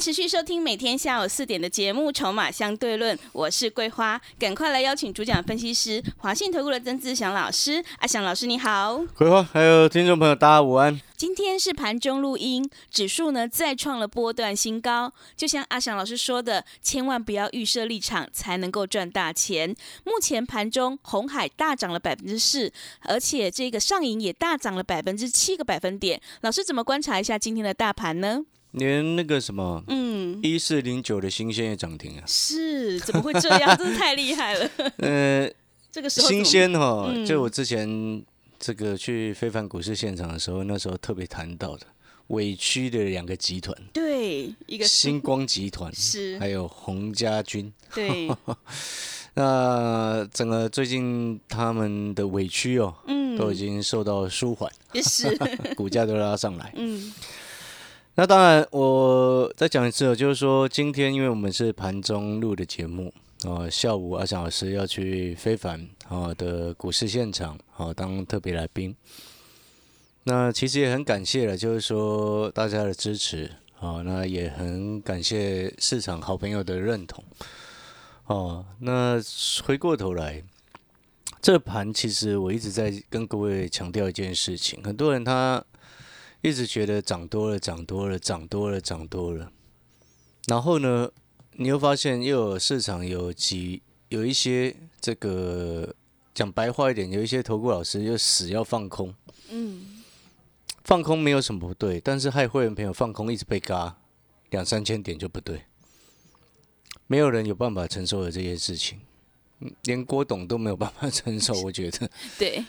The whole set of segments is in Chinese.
持续收听每天下午四点的节目《筹码相对论》，我是桂花，赶快来邀请主讲分析师华信投顾的曾志祥老师。阿祥老师你好，桂花还有听众朋友大家午安。今天是盘中录音，指数呢再创了波段新高。就像阿祥老师说的，千万不要预设立场，才能够赚大钱。目前盘中红海大涨了百分之四，而且这个上影也大涨了百分之七个百分点。老师怎么观察一下今天的大盘呢？连那个什么，嗯，一四零九的新鲜也涨停啊。是，怎么会这样？真是太厉害了。呃，这个时候新鲜哈，嗯就我之前这个去非凡股市现场的时候，那时候特别谈到的委屈的两个集团，对一个星光集团 是还有洪家军。对，那整个最近他们的委屈哦，嗯，都已经受到舒缓，也是，股价都拉上来。嗯，那当然，我再讲一次，就是说今天因为我们是盘中录的节目哦，下午阿翔老师要去非凡哦的股市现场哦当特别来宾。那其实也很感谢了，就是说大家的支持哦，那也很感谢市场好朋友的认同哦。那回过头来，这盘其实我一直在跟各位强调一件事情，很多人他。一直觉得涨多了，涨多了，涨多了，涨多了。然后呢，你又发现又有市场有几有一些这个讲白话一点，有一些投顾老师又死要放空。嗯，放空没有什么不对，但是害会员朋友放空一直被嘎两三千点就不对。没有人有办法承受的这些事情，连郭董都没有办法承受。我觉得 对，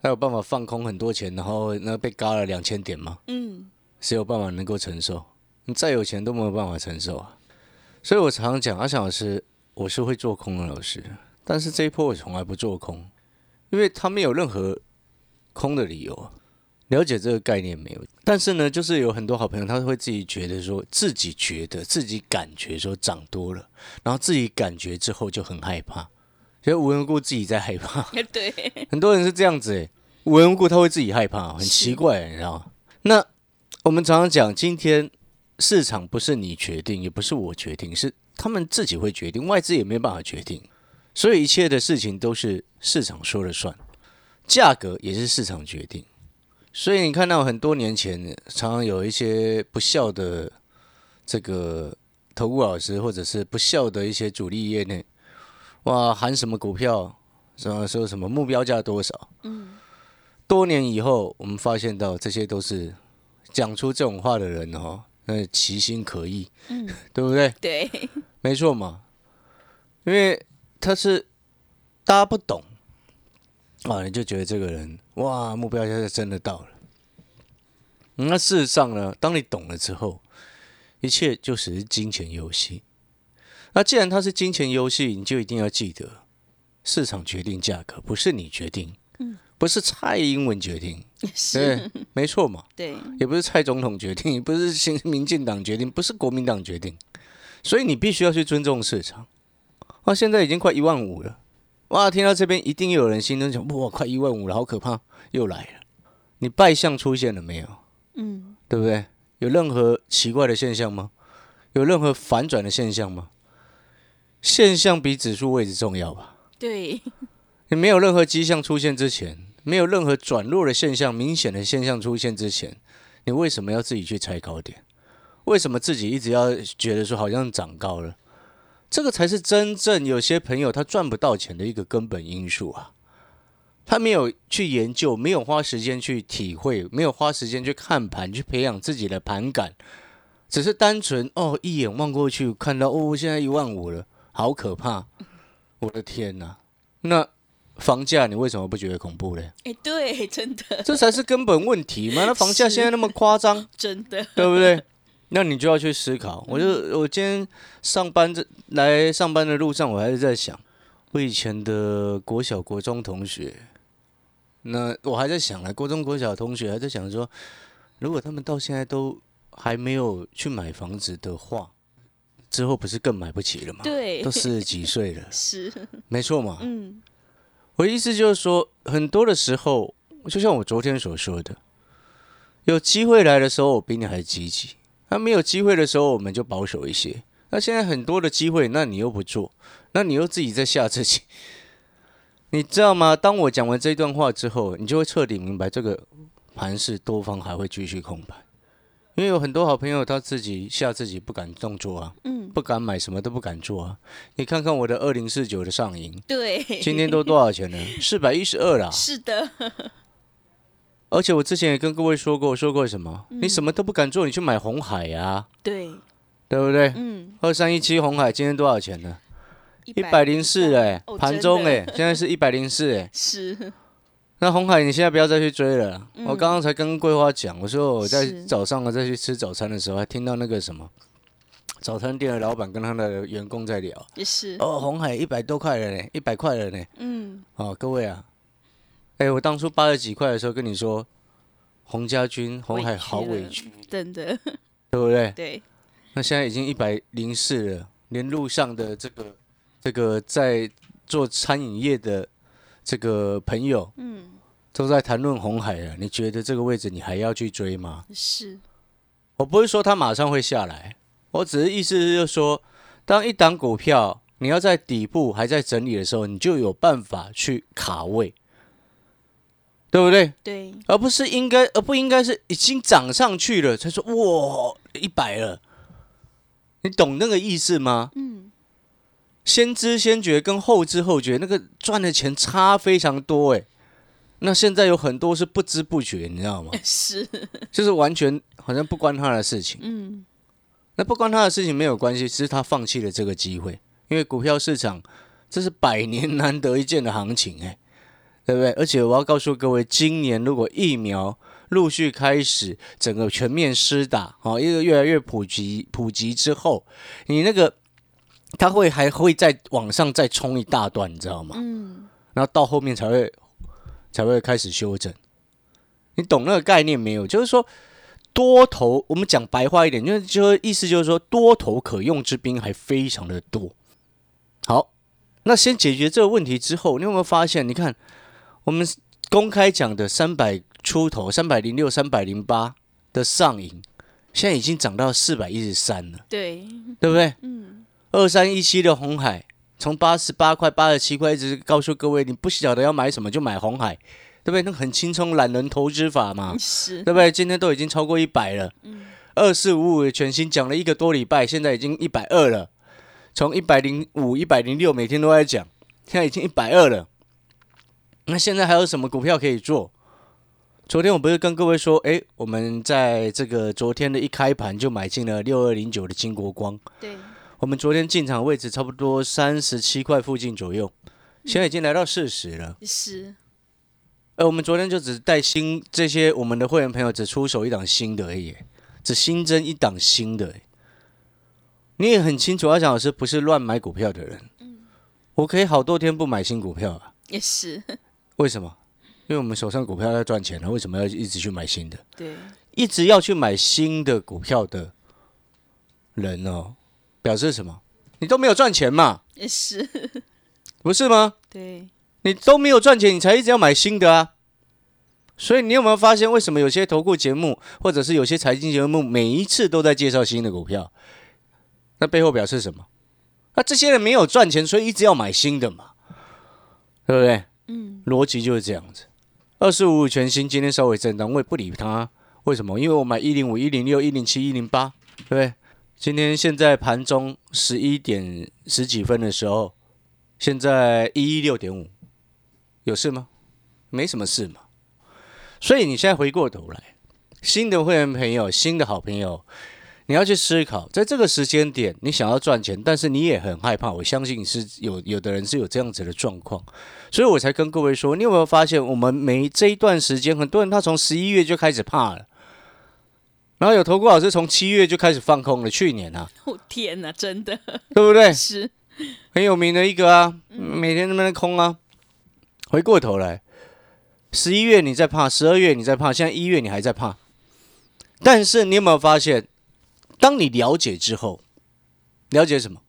他有办法放空很多钱，然后那被嘎了两千点吗？嗯，谁有办法能够承受？你再有钱都没有办法承受啊！所以我常常讲，阿翔老师，我是会做空的老师，但是这一波我从来不做空，因为他没有任何空的理由啊。了解这个概念没有？但是呢，就是有很多好朋友，他会自己觉得说，自己觉得自己感觉说涨多了，然后自己感觉之后就很害怕，所以无缘无故自己在害怕。对，很多人是这样子诶，无缘无故他会自己害怕，很奇怪，你知道吗？那我们常常讲，今天市场不是你决定，也不是我决定，是他们自己会决定，外资也没办法决定，所以一切的事情都是市场说了算，价格也是市场决定。所以你看到很多年前，常常有一些不孝的这个投顾老师，或者是不孝的一些主力业内，哇，喊什么股票，什么说什么目标价多少？嗯，多年以后，我们发现到这些都是讲出这种话的人哦，那其心可疑，嗯，对不对？对，没错嘛，因为他是大家不懂啊，你就觉得这个人哇，目标价真的到了。那事实上呢，当你懂了之后，一切就只是金钱游戏。那既然它是金钱游戏，你就一定要记得，市场决定价格，不是你决定，不是蔡英文决定，是，对，没错嘛。对，也不是蔡总统决定，也不是新民进党决定，不是国民党决定，所以你必须要去尊重市场。啊，现在已经快一万五了，哇！听到这边一定有人心中想，哇，快一万五了，好可怕，又来了。你败相出现了没有？嗯，对不对？有任何奇怪的现象吗？有任何反转的现象吗？现象比指数位置重要吧？对，你没有任何迹象出现之前，没有任何转弱的现象、明显的现象出现之前，你为什么要自己去猜高点？为什么自己一直要觉得说好像涨高了？这个才是真正有些朋友他赚不到钱的一个根本因素啊！他没有去研究，没有花时间去体会，没有花时间去看盘，去培养自己的盘感，只是单纯哦一眼望过去看到哦现在一万五了，好可怕！我的天哪！那房价你为什么不觉得恐怖嘞？哎，对，真的，这才是根本问题嘛！那房价现在那么夸张，真的，对不对？那你就要去思考。我就我今天上班这来上班的路上，我还是在想，我以前的国小、国中同学，那我还在想呢，国中、国小同学还在想说，如果他们到现在都还没有去买房子的话，之后不是更买不起了吗？对都四十几岁了，是，没错嘛。嗯，我意思就是说，很多的时候，就像我昨天所说的，有机会来的时候，我比你还积极；那没有机会的时候，我们就保守一些。那现在很多的机会，那你又不做，那你又自己在吓自己，你知道吗？当我讲完这段话之后，你就会彻底明白这个盘是多方还会继续空盘，因为有很多好朋友他自己吓自己不敢动作啊，嗯，不敢买什么都不敢做啊。你看看我的二零四九的上影，对，今天都多少钱呢？四百一十二啦。是的，而且我之前也跟各位说过，说过什么？你什么都不敢做，你去买红海呀、对，对不对？嗯，二三一七红海今天多少钱呢？一一百零四哎哦，盘中哎，现在是一百零四哎。是，那红海你现在不要再去追了。嗯。我刚刚才跟桂花讲，我说我在早上啊再去吃早餐的时候，还听到那个什么 早餐店的老板跟他的员工在聊，也是，哦，红海一百多块了呢，一百块了呢。嗯，哦，各位啊，哎，我当初八十几块的时候跟你说，洪家军、红海好委屈，真的，对不对？对，那现在已经一百零四了，连路上的这个这个在做餐饮业的这个朋友嗯，都在谈论红海了。你觉得这个位置你还要去追吗？是，我不是说它马上会下来，我只是意思是就是说，当一档股票你要在底部还在整理的时候，你就有办法去卡位，对不对？对，而不是应该，而不应该是已经涨上去了才说哇一百了，你懂那个意思吗？嗯，先知先觉跟后知后觉那个赚的钱差非常多诶。那现在有很多是不知不觉，你知道吗？是，就是完全好像不关他的事情。嗯，那不关他的事情没有关系，只是他放弃了这个机会，因为股票市场这是百年难得一见的行情，哎，对不对？而且我要告诉各位，今年如果疫苗陆续开始整个全面施打，哦，一个越来越普及普及之后，你那个它会还会再往上再冲一大段，你知道吗？嗯，然后到后面才会才会开始修正。你懂那个概念没有？就是说多头，我们讲白话一点，就是就意思就是说多头可用之兵还非常的多。好，那先解决这个问题之后，你有没有发现？你看我们公开讲的三百出头、三百零六、三百零八的上影，现在已经涨到四百一十三了，对，对不对？嗯，二三一七的红海，从八十八块、八十七块一直告诉各位，你不晓得要买什么就买红海，对不对？那很轻松懒人投资法嘛，是，对不对？今天都已经超过一百了，嗯二四五五的全新讲了一个多礼拜，现在已经一百二了。从一百零五、一百零六每天都在讲，现在已经一百二了。那现在还有什么股票可以做？昨天我不是跟各位说，哎，我们在这个昨天的一开盘就买进了六二零九的金国光。对，我们昨天进场位置差不多三十七块附近左右，现在已经来到四十了。是，而我们昨天就只带新这些我们的会员朋友只出手一档新的而已，只新增一档新的。你也很清楚，阿强老师不是乱买股票的人。我可以好多天不买新股票啊？也是，为什么？因为我们手上股票在赚钱了，为什么要一直去买新的？对，一直要去买新的股票的人哦，表示什么？你都没有赚钱嘛？也是，不是吗？对，你都没有赚钱，你才一直要买新的啊。所以你有没有发现，为什么有些投顾节目或者是有些财经节目，每一次都在介绍新的股票？那背后表示什么？那这些人没有赚钱，所以一直要买新的嘛，对不对？嗯，逻辑就是这样子。二四五五全新今天稍微震荡，我也不理它。为什么？因为我买一零五、一零六、一零七、一零八，对不对？今天现在盘中十一点十几分的时候，现在一一六点五，有事吗？没什么事嘛。所以你现在回过头来，新的会员朋友、新的好朋友，你要去思考，在这个时间点，你想要赚钱，但是你也很害怕。我相信是有有的人是有这样子的状况，所以我才跟各位说，你有没有发现，我们每这一段时间，很多人他从十一月就开始怕了，然后有投顾老师从七月就开始放空了，去年啊，哦天哪，真的对不对？是很有名的一个啊，每天在那边空啊。回过头来，十一月你在怕，十二月你在怕，现在一月你还在怕。但是你有没有发现，当你了解之后，了解什么？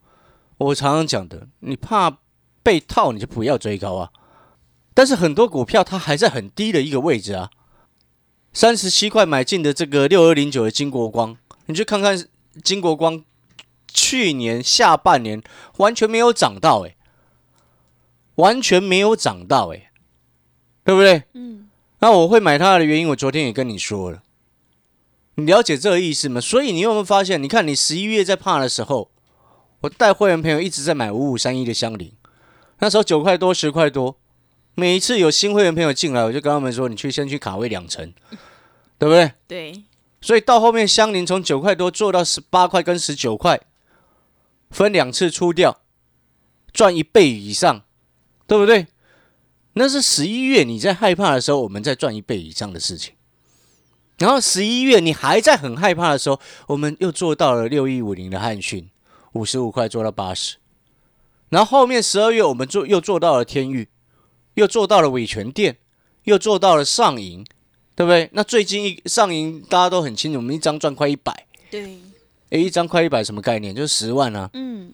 我常常讲的，你怕被套，你就不要追高啊。但是很多股票它还在很低的一个位置啊，三十七块买进的这个六二零九的金国光，你去看看金国光去年下半年完全没有涨到、欸，完全没有涨到、欸，对不对？嗯，那我会买它的原因，我昨天也跟你说了，你了解这个意思吗？所以你有没有发现？你看你十一月在怕的时候，我带会员朋友一直在买五五三一的香菱，那时候九块多、十块多，每一次有新会员朋友进来，我就跟他们说，你去先去卡位两成，对不对？对，所以到后面香菱从九块多做到十八块跟十九块，分两次出掉，赚一倍以上，对不对？那是十一月你在害怕的时候，我们在赚一倍以上的事情。然后十一月你还在很害怕的时候，我们又做到了六一五零的汉讯，五十五块做到八十。然后后面十二月我们做又做到了天域，又做到了伟全店，又做到了上银，对不对？那最近一上银大家都很清楚，我们一张赚快一百，对，诶，一张快一百什么概念？就是十万啊，嗯，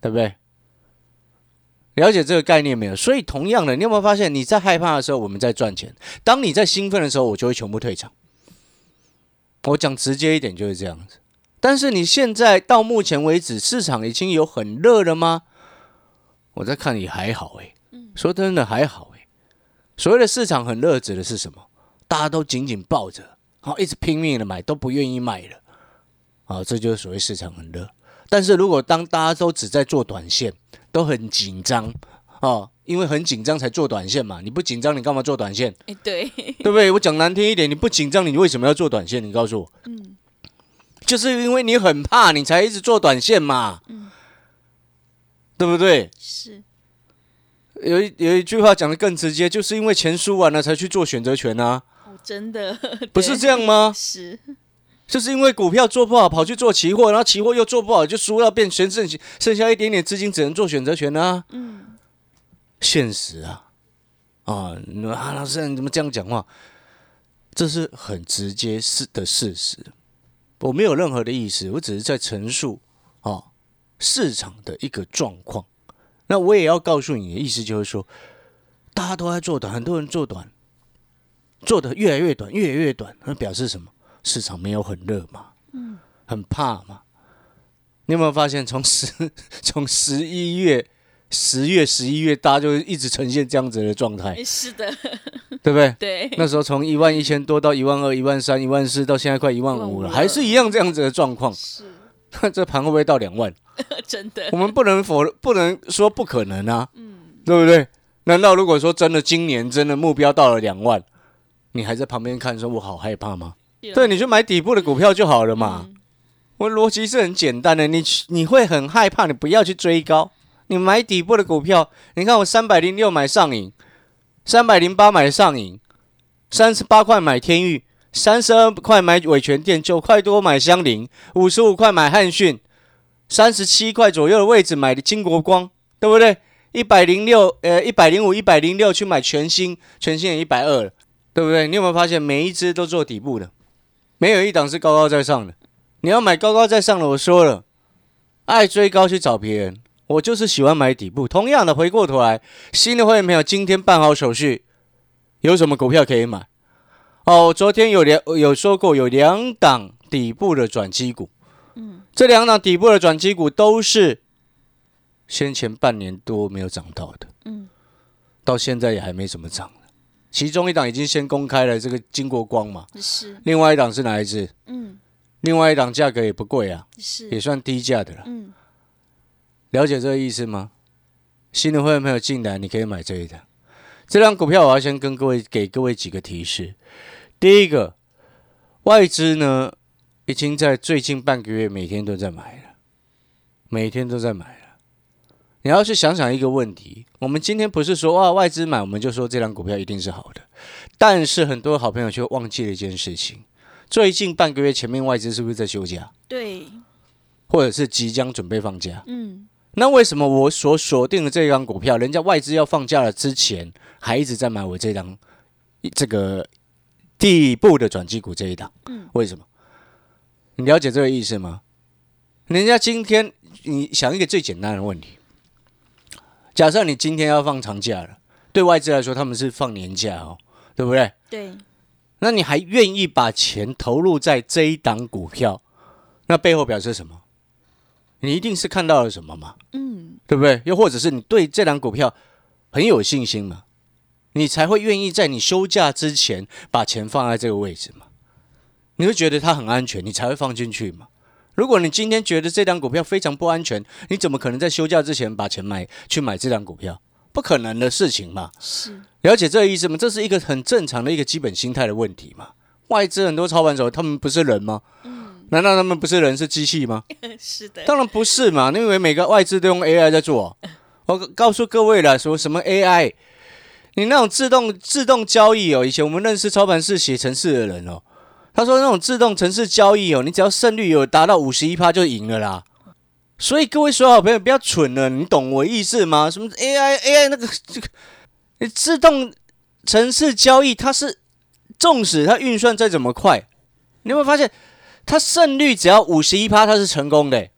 对不对？了解这个概念没有？所以同样的，你有没有发现你在害怕的时候，我们在赚钱；当你在兴奋的时候，我就会全部退场。我讲直接一点就是这样子。但是你现在到目前为止，市场已经有很热了吗？我在看你还好诶、说真的还好诶、所谓的市场很热，指的是什么？大家都紧紧抱着，好，一直拼命的买，都不愿意卖了。啊，这就是所谓市场很热。但是如果当大家都只在做短线，都很紧张哦，因为很紧张才做短线嘛。你不紧张，你干嘛做短线？哎，对，对不对？我讲难听一点，你不紧张，你为什么要做短线？你告诉我。嗯，就是因为你很怕，你才一直做短线嘛。嗯对不对？是，有一有一句话讲的更直接，就是因为钱输完了才去做选择权啊，哦，真的，不是这样吗？是，就是因为股票做不好，跑去做期货，然后期货又做不好，就输到变全剩剩下一点点资金，只能做选择权啊。嗯，现实啊，啊，你说啊，老师你怎么这样讲话？这是很直接是的事实，我没有任何的意思，我只是在陈述啊市场的一个状况。那我也要告诉你的意思就是说，大家都在做短，很多人做短，做的越来越短，越来越短，那表示什么？市场没有很热嘛，嗯，很怕嘛。你有没有发现，从十 从十一月、十月、十一月，大家就一直呈现这样子的状态，哎是的，对不对？对，那时候从一万一千多到一万二、一万三、一万四，到现在快一万五了，了还是一样这样子的状况。是，那 这盘会不会到两万？真的我，们不能否不能说不可能啊，对不对？难道如果说真的今年真的目标到了两万，你还在旁边看说我好害怕吗？对，你就买底部的股票就好了嘛。嗯我逻辑是很简单的，你你会很害怕，你不要去追高，你买底部的股票。你看我三百零六买上影，三百零八买上影，三十八块买天域，三十二块买伟全店，九块多买香菱，五十五块买汉讯，三十七块左右的位置买的金国光，对不对？一百零六，呃，一百零五、一百零六去买全新，全新也一百二了，对不对？你有没有发现每一只都做底部的，没有一档是高高在上的。你要买高高在上的，我说了，爱追高去找别人，我就是喜欢买底部。同样的，回过头来，新的会员朋友今天办好手续，有什么股票可以买？哦，我昨天有两有说过，有两档底部的转机股，嗯，这两档底部的转机股都是先前半年多没有涨到的，嗯，到现在也还没怎么涨其中一档已经先公开了，这个金国光嘛，是，另外一档是哪一只？嗯，另外一档价格也不贵啊，是，也算低价的了。嗯，了解这个意思吗？新的会员朋友进来，你可以买这一档。这张股票我要先跟各位给各位几个提示。第一个，外资呢已经在最近半个月每天都在买了，每天都在买了。你要去想想一个问题，我们今天不是说哇外资买我们就说这张股票一定是好的，但是很多好朋友却忘记了一件事情，最近半个月前面外资是不是在休假，对，或者是即将准备放假？嗯，那为什么我所锁定的这张股票，人家外资要放假了之前，还一直在买我这张这个底部的转机股这一档？嗯，为什么？你了解这个意思吗？人家今天你想一个最简单的问题，假设你今天要放长假了，对外资来说他们是放年假哦，对不对？对，那你还愿意把钱投入在这一档股票，那背后表示什么？你一定是看到了什么嘛？嗯，对不对？又或者是你对这档股票很有信心嘛？你才会愿意在你休假之前把钱放在这个位置嘛？你会觉得它很安全，你才会放进去嘛？如果你今天觉得这档股票非常不安全，你怎么可能在休假之前把钱买去买这档股票？不可能的事情嘛？是，了解这个意思吗？这是一个很正常的一个基本心态的问题嘛。外资很多操盘手，他们不是人吗？难道他们不是人，是机器吗？是的，当然不是嘛，你以为每个外资都用 AI 在做。我告诉各位了，说什么 AI？你那种自动自动交易哦，以前我们认识操盘室写程式的人哦，他说那种自动程式交易哦，你只要胜率有达到五十一趴就赢了啦。所以各位所有好朋友不要蠢了，你懂我意思吗？什么 AI AI 那个这个，你自动程式交易它是，纵使它运算再怎么快，你有没有发现？它胜率只要五十一趴，他是成功的，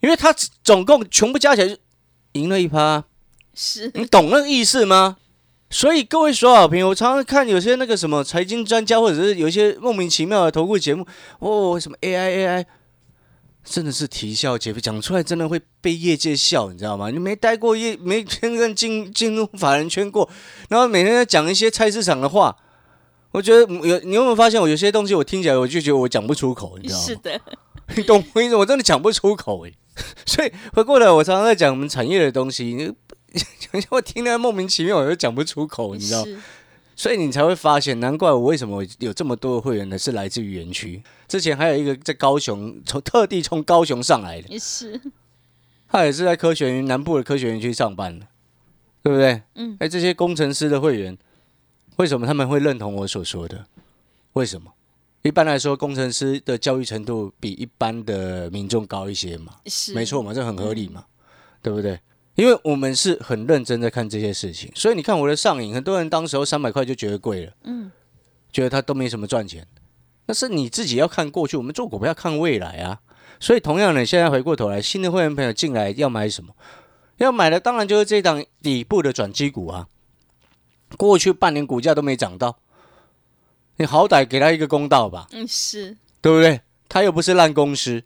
因为他总共全部加起来就赢了一趴，是，你懂那个意思吗？所以各位所有好朋友，我常常看有些那个什么财经专家，或者是有一些莫名其妙的投顾节目，哦，什么 AI AI，真的是啼笑皆非，讲出来真的会被业界笑，你知道吗？你没待过业，没真正进进入法人圈过，然后每天在讲一些菜市场的话。我觉得有，你有没有发现我有些东西我听起来我就觉得我讲不出口，你知道吗？是的，你懂我意思？我真的讲不出口哎。所以回过来，我常常在讲我们产业的东西，你 我听得莫名其妙，我就讲不出口，你知道？是，所以你才会发现，难怪我为什么有这么多的会员呢？是来自于园区。之前还有一个在高雄，从特地从高雄上来的，也是，他也是在科学园南部的科学园区上班的，对不对？嗯，哎，这些工程师的会员。为什么他们会认同我所说的？为什么？一般来说，工程师的教育程度比一般的民众高一些嘛？是，没错嘛，这很合理嘛，对不对？因为我们是很认真在看这些事情，所以你看我的上瘾，很多人当时候三百块就觉得贵了，嗯，觉得他都没什么赚钱。那是你自己要看过去，我们做股票要看未来啊。所以同样的，现在回过头来，新的会员朋友进来要买什么？要买的当然就是这档底部的转机股啊。过去半年股价都没涨到，你好歹给他一个公道吧，嗯，是，对不对？他又不是烂公司，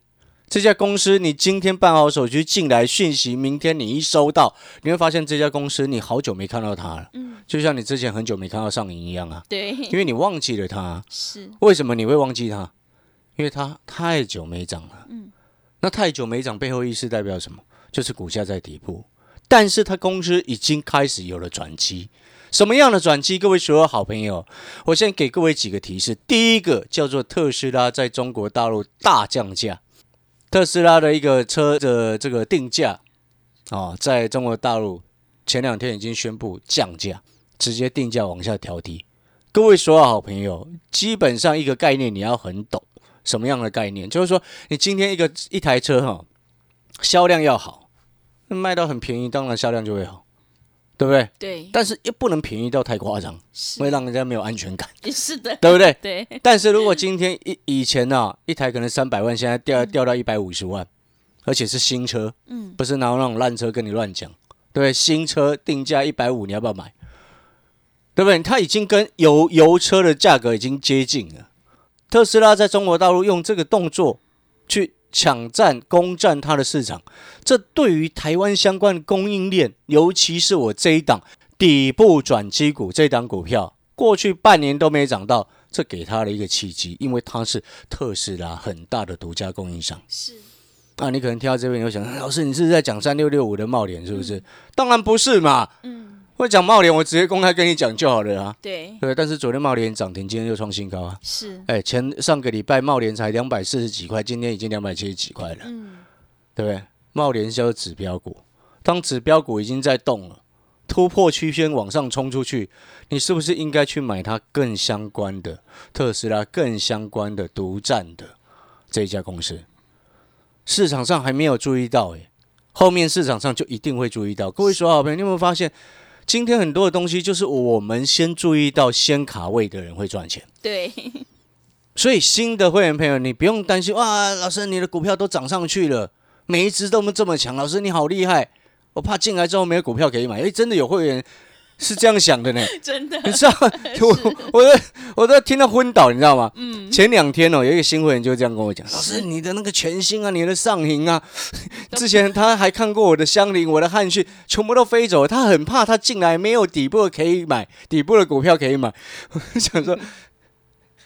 这家公司你今天办好手续进来讯息，明天你一收到，你会发现这家公司你好久没看到它了，嗯，就像你之前很久没看到上影一样啊，对，因为你忘记了它。是，为什么你会忘记它？因为它太久没涨了。嗯，那太久没涨背后意思代表什么？就是股价在底部，但是它公司已经开始有了转机。什么样的转机？各位所有好朋友，我先给各位几个提示。第一个叫做特斯拉在中国大陆大降价，特斯拉的一个车的这个定价啊，在中国大陆前两天已经宣布降价，直接定价往下调低。各位所有好朋友，基本上一个概念你要很懂，什么样的概念？就是说，你今天一个一台车哈，销量要好，卖到很便宜，当然销量就会好。对不对？对，但是又不能便宜到太夸张，是会让人家没有安全感，是的，对不对？对，但是如果今天以以前呢、一台可能三百万，现在掉掉到一百五十万，而且是新车，嗯，不是拿那种烂车跟你乱讲，对？新车定价一百五，你要不要买？对不对？它已经跟油油车的价格已经接近了。特斯拉在中国大陆用这个动作去抢占、攻占它的市场，这对于台湾相关的供应链，尤其是我这一档底部转机股这档股票，过去半年都没涨到，这给它的一个契机，因为它是特斯拉很大的独家供应商。是，啊，你可能听到这边，你会想，老师，你是在讲三六六五的茂联是不是？当然不是嘛，嗯，我讲茂联，我直接公开跟你讲就好了啊。对，对，但是昨天茂联涨停，今天又创新高啊。是，哎，前上个礼拜茂联才两百四十几块，今天已经两百七十几块了，嗯，对不对？茂联是指标股，当指标股已经在动了，突破区间往上冲出去，你是不是应该去买它更相关的特斯拉更相关的独占的这一家公司？市场上还没有注意到，哎，后面市场上就一定会注意到。各位说好朋友，你有没有发现，今天很多的东西就是我们先注意到、先卡位的人会赚钱。对，所以新的会员朋友，你不用担心哇，老师你的股票都涨上去了，每一只都这么强，老师你好厉害。我怕进来之后没有股票可以买，哎，真的有会员是这样想的呢，真的，你知道 我我都我都听到昏倒，你知道吗？嗯，前两天哦，有一个新会员就这样跟我讲，老师你的那个全新啊，你的上行啊，之前他还看过我的香菱，我的汉讯，全部都飞走，他很怕他进来没有底部可以买，底部的股票可以买，我 想说，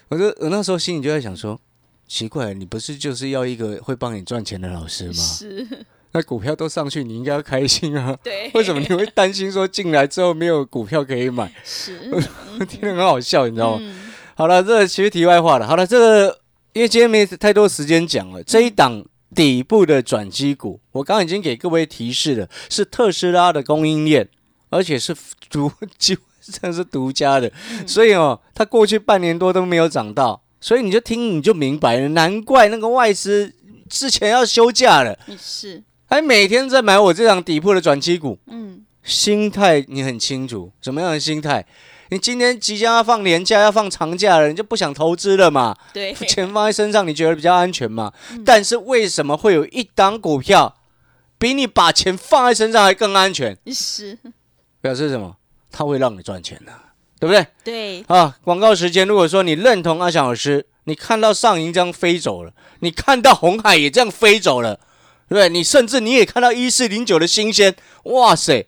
我说我那时候心里就在想说，奇怪，你不是就是要一个会帮你赚钱的老师吗？是。那股票都上去，你应该要开心啊！对，为什么你会担心说进来之后没有股票可以买？是，听得很好笑，你知道吗？好了，这其实题外话了。好了，这个因为今天没太多时间讲了，这一档底部的转机股，我刚刚已经给各位提示了，是特斯拉的供应链，而且是独，几乎算是独家的，所以哦，它过去半年多都没有涨到，所以你就听你就明白了，难怪那个外资之前要休假了。是。还每天在买我这张底部的转机股，嗯，心态你很清楚，什么样的心态？你今天即将要放年假，要放长假了，你就不想投资了嘛？对，钱放在身上，你觉得比较安全嘛？但是为什么会有一档股票比你把钱放在身上还更安全？是表示什么？它会让你赚钱的，对不对？对啊，广告时间。如果说你认同阿翔老师，你看到上银这样飞走了，你看到红海也这样飞走了。对，你甚至你也看到一四零九的新鲜，哇塞！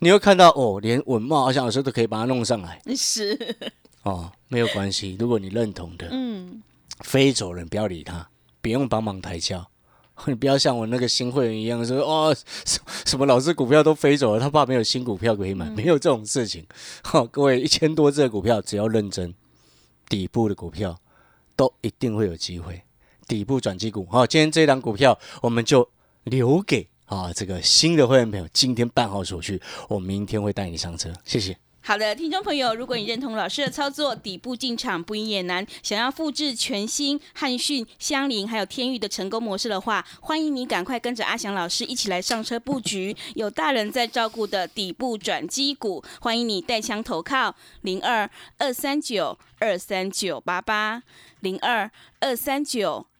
你会看到哦，连文茂好像有时候都可以把它弄上来。是哦，没有关系，如果你认同的，嗯，飞走人不要理他，不用帮忙抬轿。你不要像我那个新会员一样说哦，什什么老师股票都飞走了，他怕没有新股票可以买，没有这种事情。好，各位一千多只的股票，只要认真，底部的股票都一定会有机会。底部转机股，好，今天这档股票我们就留给啊这个新的会员朋友，今天办好手续，我明天会带你上车，谢谢。好的，听众朋友，如果你认同老师的操作，底部进场不赢也难，想要复制全新汉讯、香菱还有天域的成功模式的话，欢迎你赶快跟着阿翔老师一起来上车布局，有大人在照顾的底部转机股，欢迎你带枪投靠零二二三九二三九八八零二二三九。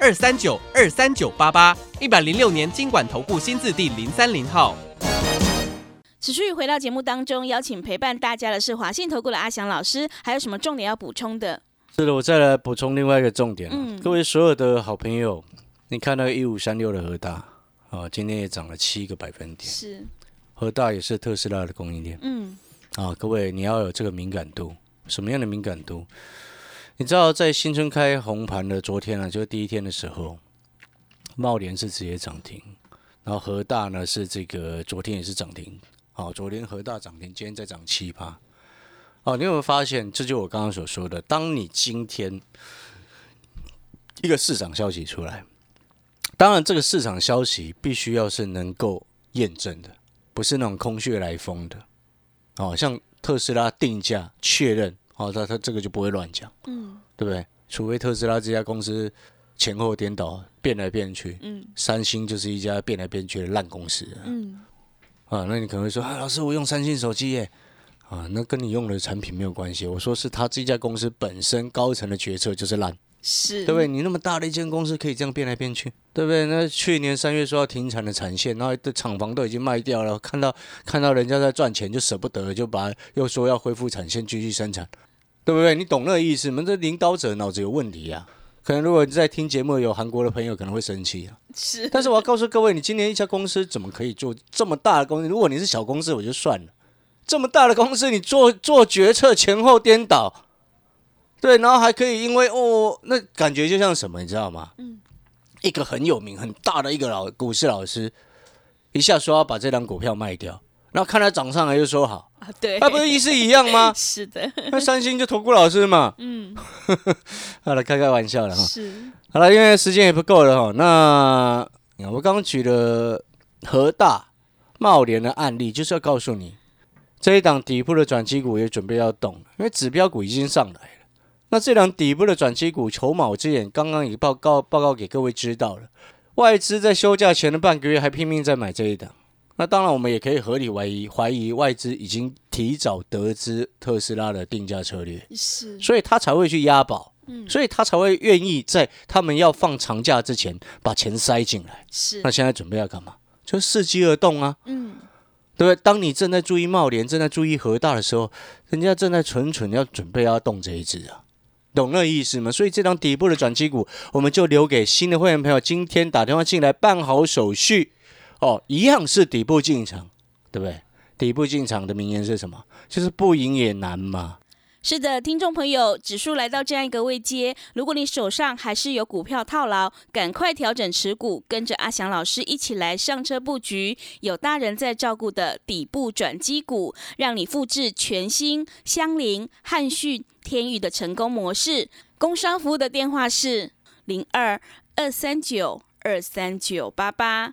二三九二三九八八一百零六年经管投顾新字第零三零号。持续回到节目当中，邀请陪伴大家的是华信投顾的阿翔老师，还有什么重点要补充的？是的，我再来补充另外一个重点。嗯，各位所有的好朋友，你看那个一五三六的和大啊，今天也涨了七个百分点。是，和大也是特斯拉的供应链。嗯，啊，各位你要有这个敏感度，什么样的敏感度？你知道在新春开红盘的昨天啊，就是第一天的时候，茂联是直接涨停，然后和大呢是这个昨天也是涨停，好，昨天和大涨停，今天再涨七八，哦，你有没有发现？这就我刚刚所说的，当你今天一个市场消息出来，当然这个市场消息必须要是能够验证的，不是那种空穴来风的，哦，像特斯拉定价确认。哦，他他这个就不会乱讲，嗯，对不对？除非特斯拉这家公司前后颠倒，变来变去，嗯，三星就是一家变来变去的烂公司，嗯，啊，那你可能会说，啊，老师，我用三星手机耶，啊，那跟你用的产品没有关系。我说是他这家公司本身高层的决策就是烂。是对不对？你那么大的一间公司可以这样变来变去，对不对？那去年三月说要停产的产线，然后的厂房都已经卖掉了，看到看到人家在赚钱，就舍不得，就把又说要恢复产线继续生产，对不对？你懂那个意思吗？这领导者脑子有问题啊！可能如果在听节目有韩国的朋友可能会生气啊。是，但是我要告诉各位，你今年一家公司怎么可以做这么大的公司？如果你是小公司，我就算了。这么大的公司，你做做决策前后颠倒，对，然后还可以因为哦，那感觉就像什么，你知道吗？嗯，一个很有名很大的一个老股市老师，一下说要把这张股票卖掉，然后看他涨上来就说好，啊，对，那不是意思一样吗？是的，那三星就投顾老师嘛，嗯，好了，开开玩笑了哈。是，好了，因为时间也不够了哈。那我刚刚举了和大、茂联的案例，就是要告诉你，这一档底部的转机股也准备要动了，因为指标股已经上来了。那这档底部的转机股筹码，我之前刚刚已报告报告给各位知道了，外资在休假前的半个月还拼命在买这一档。那当然，我们也可以合理怀疑，怀疑外资已经提早得知特斯拉的定价策略，是，所以他才会去押宝。嗯，所以他才会愿意在他们要放长假之前把钱塞进来。是那，现在准备要干嘛？就伺机而动啊，嗯，对不对？当你正在注意茂联、正在注意和大的时候，人家正在蠢蠢要准备要动这一只啊，懂那意思吗？所以这张底部的转机股，我们就留给新的会员朋友，今天打电话进来办好手续哦，一样是底部进场，对不对？底部进场的名言是什么？就是不赢也难嘛。是的，听众朋友，指数来到这样一个位阶，如果你手上还是有股票套牢，赶快调整持股，跟着阿翔老师一起来上车布局，有大人在照顾的底部转机股，让你复制全新香菱、汉讯、天宇的成功模式。工商服务的电话是零二二三九二三九八八